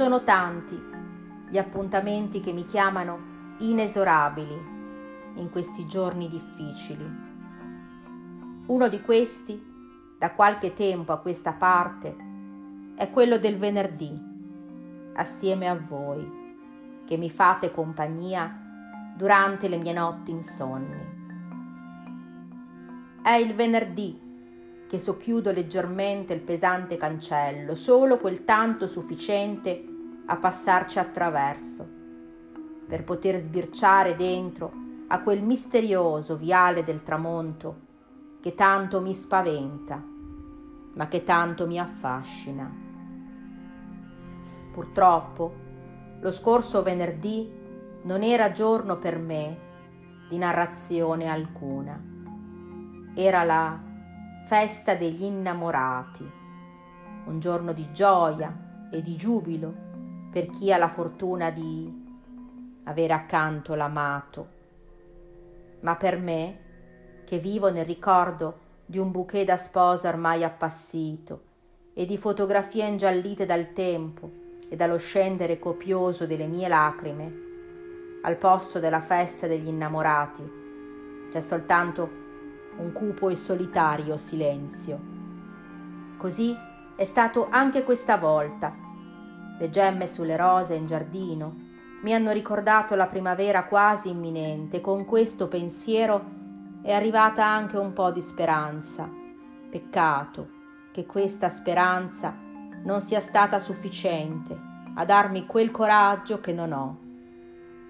sono tanti gli appuntamenti che mi chiamano inesorabili in questi giorni difficili. Uno di questi, da qualche tempo a questa parte, è quello del venerdì, assieme a voi, che mi fate compagnia durante le mie notti insonni. È il venerdì che socchiudo leggermente il pesante cancello, solo quel tanto sufficiente a passarci attraverso, per poter sbirciare dentro a quel misterioso viale del tramonto che tanto mi spaventa, ma che tanto mi affascina. Purtroppo, lo scorso venerdì non era giorno per me di narrazione alcuna. Era la festa degli innamorati, un giorno di gioia e di giubilo per chi ha la fortuna di avere accanto l'amato. Ma per me, che vivo nel ricordo di un bouquet da sposa ormai appassito e di fotografie ingiallite dal tempo e dallo scendere copioso delle mie lacrime, al posto della festa degli innamorati c'è soltanto un cupo e solitario silenzio. Così è stato anche questa volta. Le gemme sulle rose in giardino mi hanno ricordato la primavera quasi imminente. Con questo pensiero è arrivata anche un po' di speranza. Peccato che questa speranza non sia stata sufficiente a darmi quel coraggio che non ho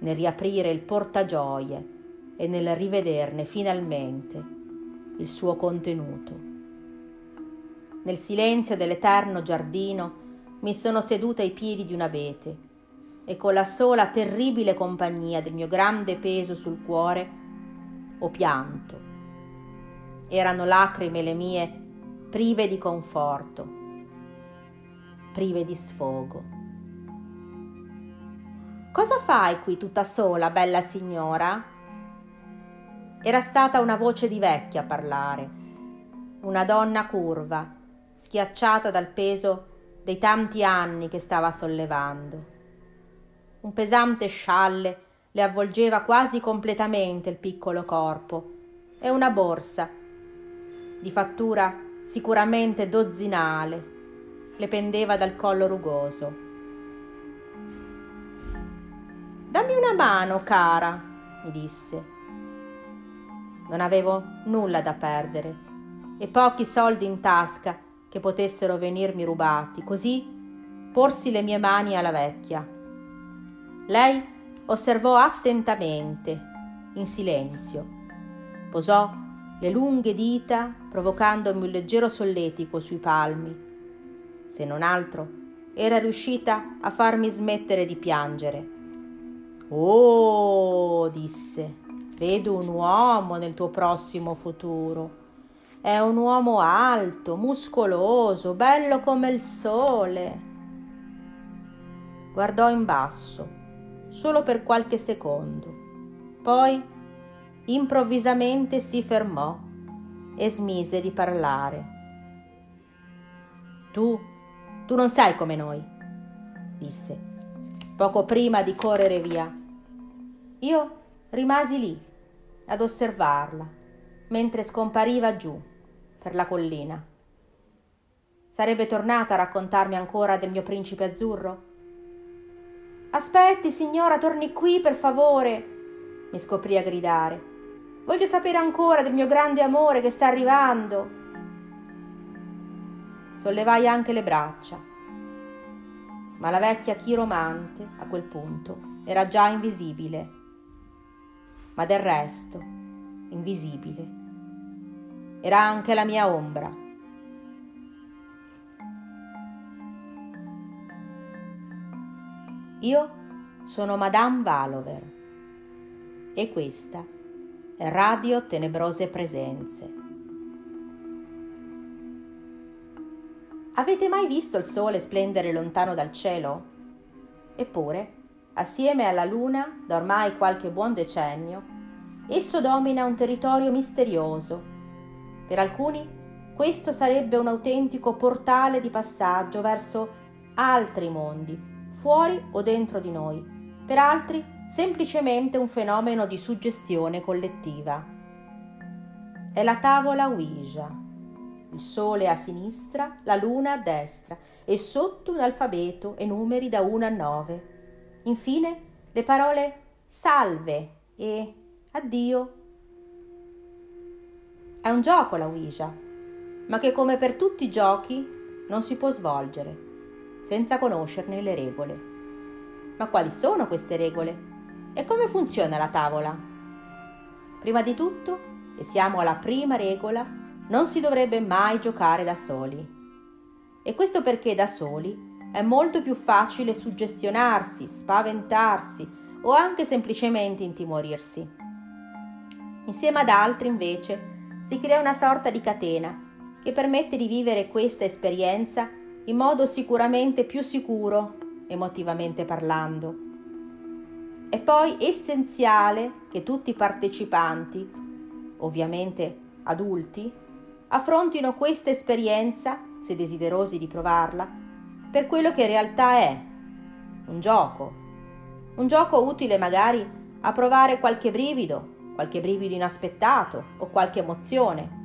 nel riaprire il portagioie e nel rivederne finalmente il suo contenuto. Nel silenzio dell'eterno giardino mi sono seduta ai piedi di un abete e con la sola terribile compagnia del mio grande peso sul cuore ho pianto. Erano lacrime le mie prive di conforto, prive di sfogo. Cosa fai qui tutta sola, bella signora? Era stata una voce di vecchia a parlare, una donna curva, schiacciata dal peso dei tanti anni che stava sollevando. Un pesante scialle le avvolgeva quasi completamente il piccolo corpo e una borsa, di fattura sicuramente dozzinale, le pendeva dal collo rugoso. Dammi una mano, cara, mi disse non avevo nulla da perdere e pochi soldi in tasca che potessero venirmi rubati, così porsi le mie mani alla vecchia. Lei osservò attentamente, in silenzio. Posò le lunghe dita provocandomi un leggero solletico sui palmi. Se non altro, era riuscita a farmi smettere di piangere. Oh, disse, Vedo un uomo nel tuo prossimo futuro. È un uomo alto, muscoloso, bello come il sole. Guardò in basso, solo per qualche secondo. Poi improvvisamente si fermò e smise di parlare. Tu, tu non sei come noi, disse, poco prima di correre via. Io rimasi lì ad osservarla mentre scompariva giù per la collina. Sarebbe tornata a raccontarmi ancora del mio principe azzurro? Aspetti, signora, torni qui, per favore, mi scoprì a gridare. Voglio sapere ancora del mio grande amore che sta arrivando. Sollevai anche le braccia, ma la vecchia chiromante a quel punto era già invisibile ma del resto invisibile. Era anche la mia ombra. Io sono Madame Valover e questa è Radio Tenebrose Presenze. Avete mai visto il sole splendere lontano dal cielo? Eppure Assieme alla Luna, da ormai qualche buon decennio, esso domina un territorio misterioso. Per alcuni questo sarebbe un autentico portale di passaggio verso altri mondi, fuori o dentro di noi, per altri semplicemente un fenomeno di suggestione collettiva. È la tavola Ouija. Il sole a sinistra, la luna a destra e sotto un alfabeto e numeri da 1 a 9. Infine le parole salve e addio. È un gioco la Ouija, ma che come per tutti i giochi non si può svolgere senza conoscerne le regole. Ma quali sono queste regole? E come funziona la tavola? Prima di tutto, e siamo alla prima regola, non si dovrebbe mai giocare da soli. E questo perché da soli è molto più facile suggestionarsi, spaventarsi o anche semplicemente intimorirsi. Insieme ad altri, invece, si crea una sorta di catena che permette di vivere questa esperienza in modo sicuramente più sicuro, emotivamente parlando. È poi essenziale che tutti i partecipanti, ovviamente adulti, affrontino questa esperienza, se desiderosi di provarla, per quello che in realtà è, un gioco. Un gioco utile magari a provare qualche brivido, qualche brivido inaspettato o qualche emozione.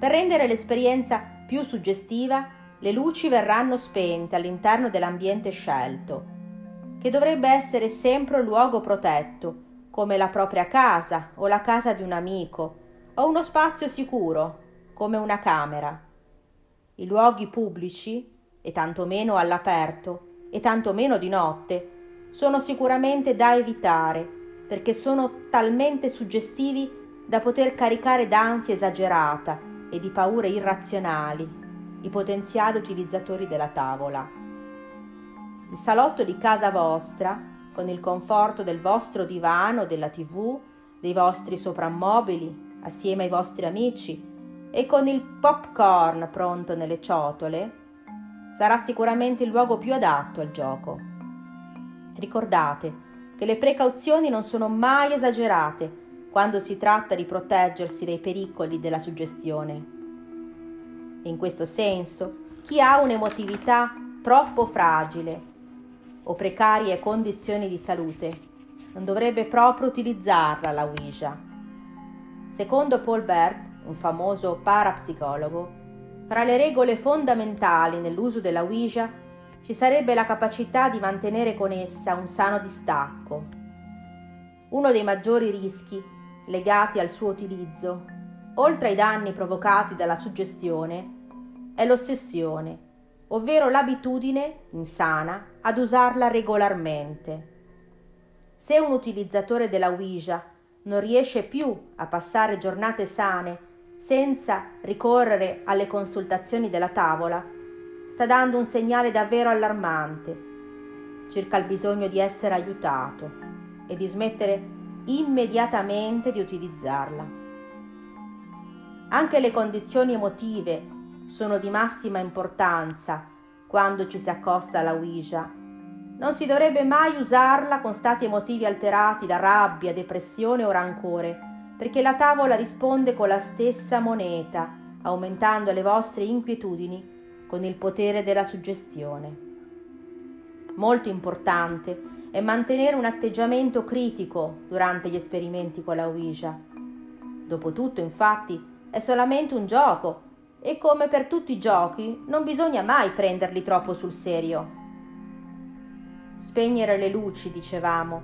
Per rendere l'esperienza più suggestiva, le luci verranno spente all'interno dell'ambiente scelto che dovrebbe essere sempre un luogo protetto, come la propria casa o la casa di un amico, o uno spazio sicuro, come una camera. I luoghi pubblici, e tantomeno all'aperto, e tantomeno di notte, sono sicuramente da evitare, perché sono talmente suggestivi da poter caricare d'ansia esagerata e di paure irrazionali i potenziali utilizzatori della tavola. Il salotto di casa vostra, con il conforto del vostro divano, della tv, dei vostri soprammobili, assieme ai vostri amici, e con il popcorn pronto nelle ciotole, sarà sicuramente il luogo più adatto al gioco. Ricordate che le precauzioni non sono mai esagerate quando si tratta di proteggersi dai pericoli della suggestione. In questo senso, chi ha un'emotività troppo fragile o precarie condizioni di salute, non dovrebbe proprio utilizzarla la Ouija. Secondo Paul Bert, un famoso parapsicologo, fra le regole fondamentali nell'uso della Ouija ci sarebbe la capacità di mantenere con essa un sano distacco. Uno dei maggiori rischi legati al suo utilizzo, oltre ai danni provocati dalla suggestione, è l'ossessione ovvero l'abitudine insana ad usarla regolarmente. Se un utilizzatore della Ouija non riesce più a passare giornate sane senza ricorrere alle consultazioni della tavola, sta dando un segnale davvero allarmante circa il bisogno di essere aiutato e di smettere immediatamente di utilizzarla. Anche le condizioni emotive sono di massima importanza quando ci si accosta alla Ouija. Non si dovrebbe mai usarla con stati emotivi alterati da rabbia, depressione o rancore, perché la tavola risponde con la stessa moneta, aumentando le vostre inquietudini con il potere della suggestione. Molto importante è mantenere un atteggiamento critico durante gli esperimenti con la Ouija. Dopotutto, infatti, è solamente un gioco e come per tutti i giochi non bisogna mai prenderli troppo sul serio. Spegnere le luci, dicevamo,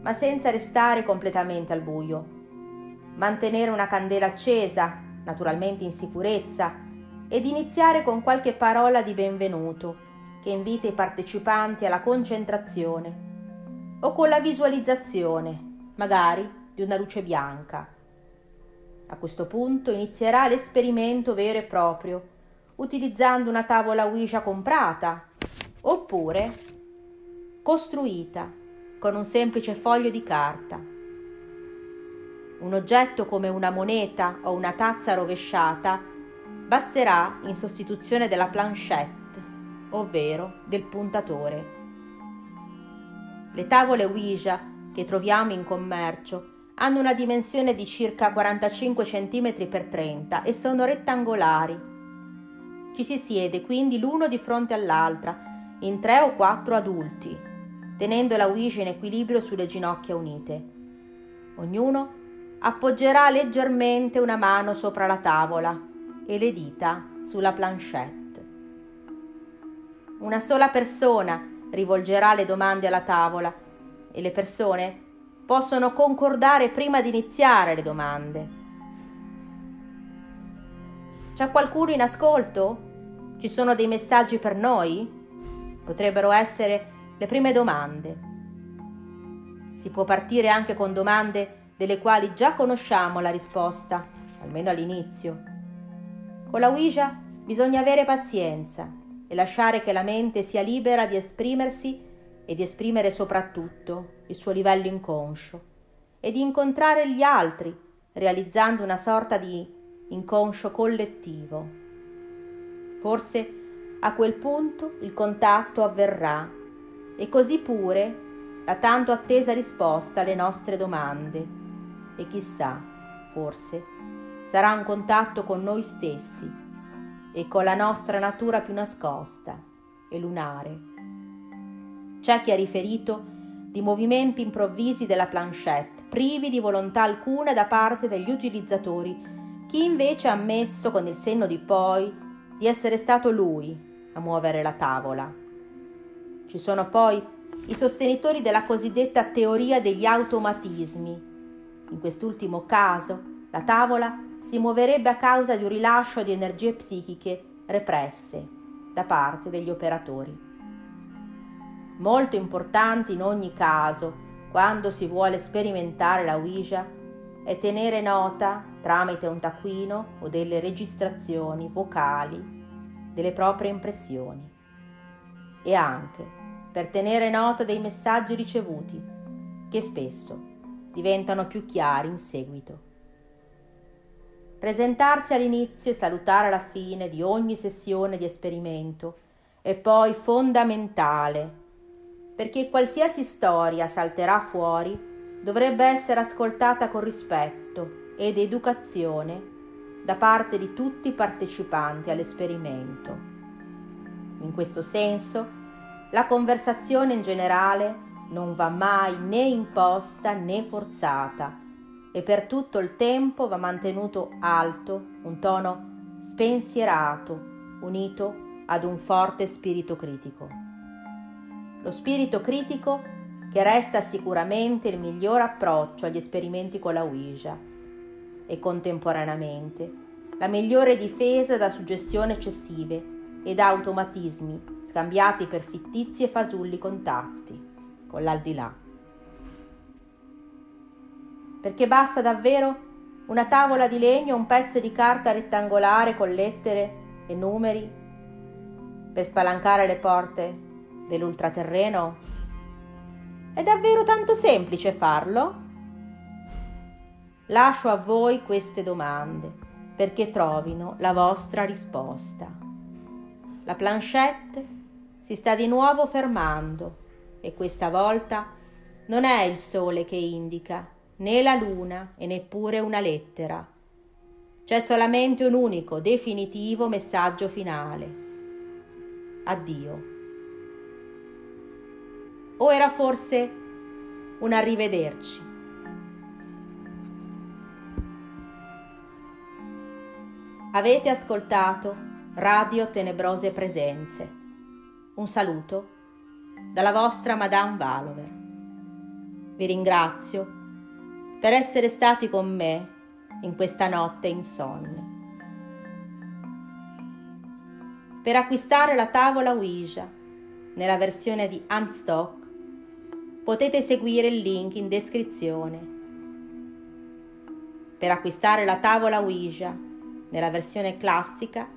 ma senza restare completamente al buio. Mantenere una candela accesa, naturalmente in sicurezza, ed iniziare con qualche parola di benvenuto che invita i partecipanti alla concentrazione o con la visualizzazione, magari di una luce bianca. A questo punto inizierà l'esperimento vero e proprio, utilizzando una tavola Ouija comprata oppure costruita con un semplice foglio di carta. Un oggetto come una moneta o una tazza rovesciata basterà in sostituzione della planchette, ovvero del puntatore. Le tavole Ouija che troviamo in commercio hanno una dimensione di circa 45 cm x 30 e sono rettangolari. Ci si siede quindi l'uno di fronte all'altra, in tre o quattro adulti, tenendo la Ouija in equilibrio sulle ginocchia unite. Ognuno appoggerà leggermente una mano sopra la tavola e le dita sulla planchette. Una sola persona rivolgerà le domande alla tavola e le persone possono concordare prima di iniziare le domande. C'è qualcuno in ascolto? Ci sono dei messaggi per noi? Potrebbero essere le prime domande. Si può partire anche con domande delle quali già conosciamo la risposta, almeno all'inizio. Con la Ouija bisogna avere pazienza e lasciare che la mente sia libera di esprimersi e di esprimere soprattutto il suo livello inconscio e di incontrare gli altri realizzando una sorta di inconscio collettivo. Forse a quel punto il contatto avverrà e così pure la tanto attesa risposta alle nostre domande. E chissà, forse, sarà un contatto con noi stessi e con la nostra natura più nascosta e lunare. C'è chi ha riferito di movimenti improvvisi della planchette, privi di volontà alcuna da parte degli utilizzatori, chi invece ha ammesso con il senno di poi di essere stato lui a muovere la tavola. Ci sono poi i sostenitori della cosiddetta teoria degli automatismi. In quest'ultimo caso, la tavola si muoverebbe a causa di un rilascio di energie psichiche represse da parte degli operatori. Molto importante in ogni caso, quando si vuole sperimentare la Ouija, è tenere nota, tramite un taccuino o delle registrazioni vocali, delle proprie impressioni e anche per tenere nota dei messaggi ricevuti, che spesso diventano più chiari in seguito. Presentarsi all'inizio e salutare alla fine di ogni sessione di esperimento è poi fondamentale, perché qualsiasi storia salterà fuori dovrebbe essere ascoltata con rispetto ed educazione da parte di tutti i partecipanti all'esperimento. In questo senso, la conversazione in generale non va mai né imposta né forzata. E per tutto il tempo va mantenuto alto un tono spensierato, unito ad un forte spirito critico. Lo spirito critico che resta sicuramente il miglior approccio agli esperimenti con la Ouija. E contemporaneamente la migliore difesa da suggestioni eccessive e da automatismi scambiati per fittizi e fasulli contatti con l'aldilà. Perché basta davvero una tavola di legno un pezzo di carta rettangolare con lettere e numeri per spalancare le porte dell'ultraterreno? È davvero tanto semplice farlo? Lascio a voi queste domande perché trovino la vostra risposta. La planchette si sta di nuovo fermando e questa volta non è il sole che indica, né la luna e neppure una lettera. C'è solamente un unico, definitivo messaggio finale. Addio. O era forse un arrivederci? Avete ascoltato Radio Tenebrose Presenze. Un saluto dalla vostra Madame Valover. Vi ringrazio per essere stati con me in questa notte insonne. Per acquistare la tavola Ouija nella versione di Unstock potete seguire il link in descrizione. Per acquistare la tavola Ouija nella versione classica,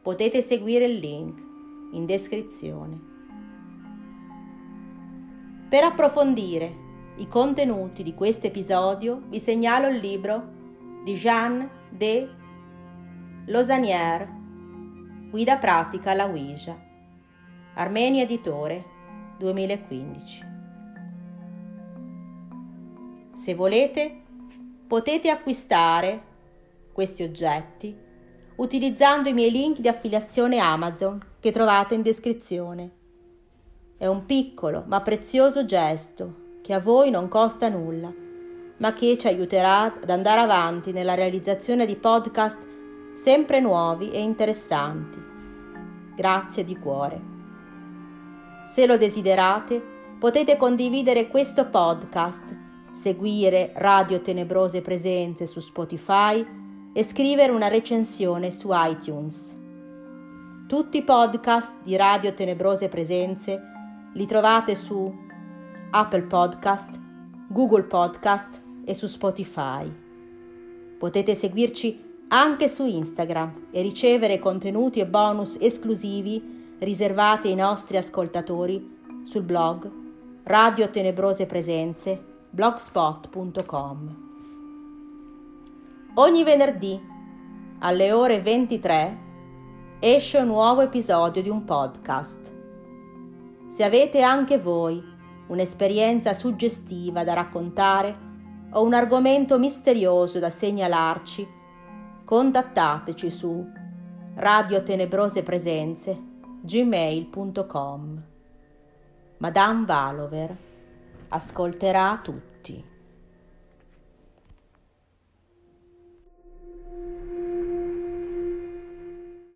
potete seguire il link in descrizione. Per approfondire i contenuti di questo episodio vi segnalo il libro di Jean de Losanier, Guida pratica alla Ouija, Armenia Editore 2015. Se volete, potete acquistare questi oggetti utilizzando i miei link di affiliazione Amazon che trovate in descrizione. È un piccolo ma prezioso gesto che a voi non costa nulla, ma che ci aiuterà ad andare avanti nella realizzazione di podcast sempre nuovi e interessanti. Grazie di cuore. Se lo desiderate, potete condividere questo podcast, seguire Radio Tenebrose Presenze su Spotify e scrivere una recensione su iTunes. Tutti i podcast di Radio Tenebrose Presenze li trovate su Apple Podcast, Google Podcast e su Spotify. Potete seguirci anche su Instagram e ricevere contenuti e bonus esclusivi riservati ai nostri ascoltatori sul blog Radio Tenebrose Presenze blogspot.com. Ogni venerdì alle ore 23 esce un nuovo episodio di un podcast. Se avete anche voi un'esperienza suggestiva da raccontare o un argomento misterioso da segnalarci, contattateci su radiotenebrosepresenze gmail.com Madame Valover ascolterà tutti.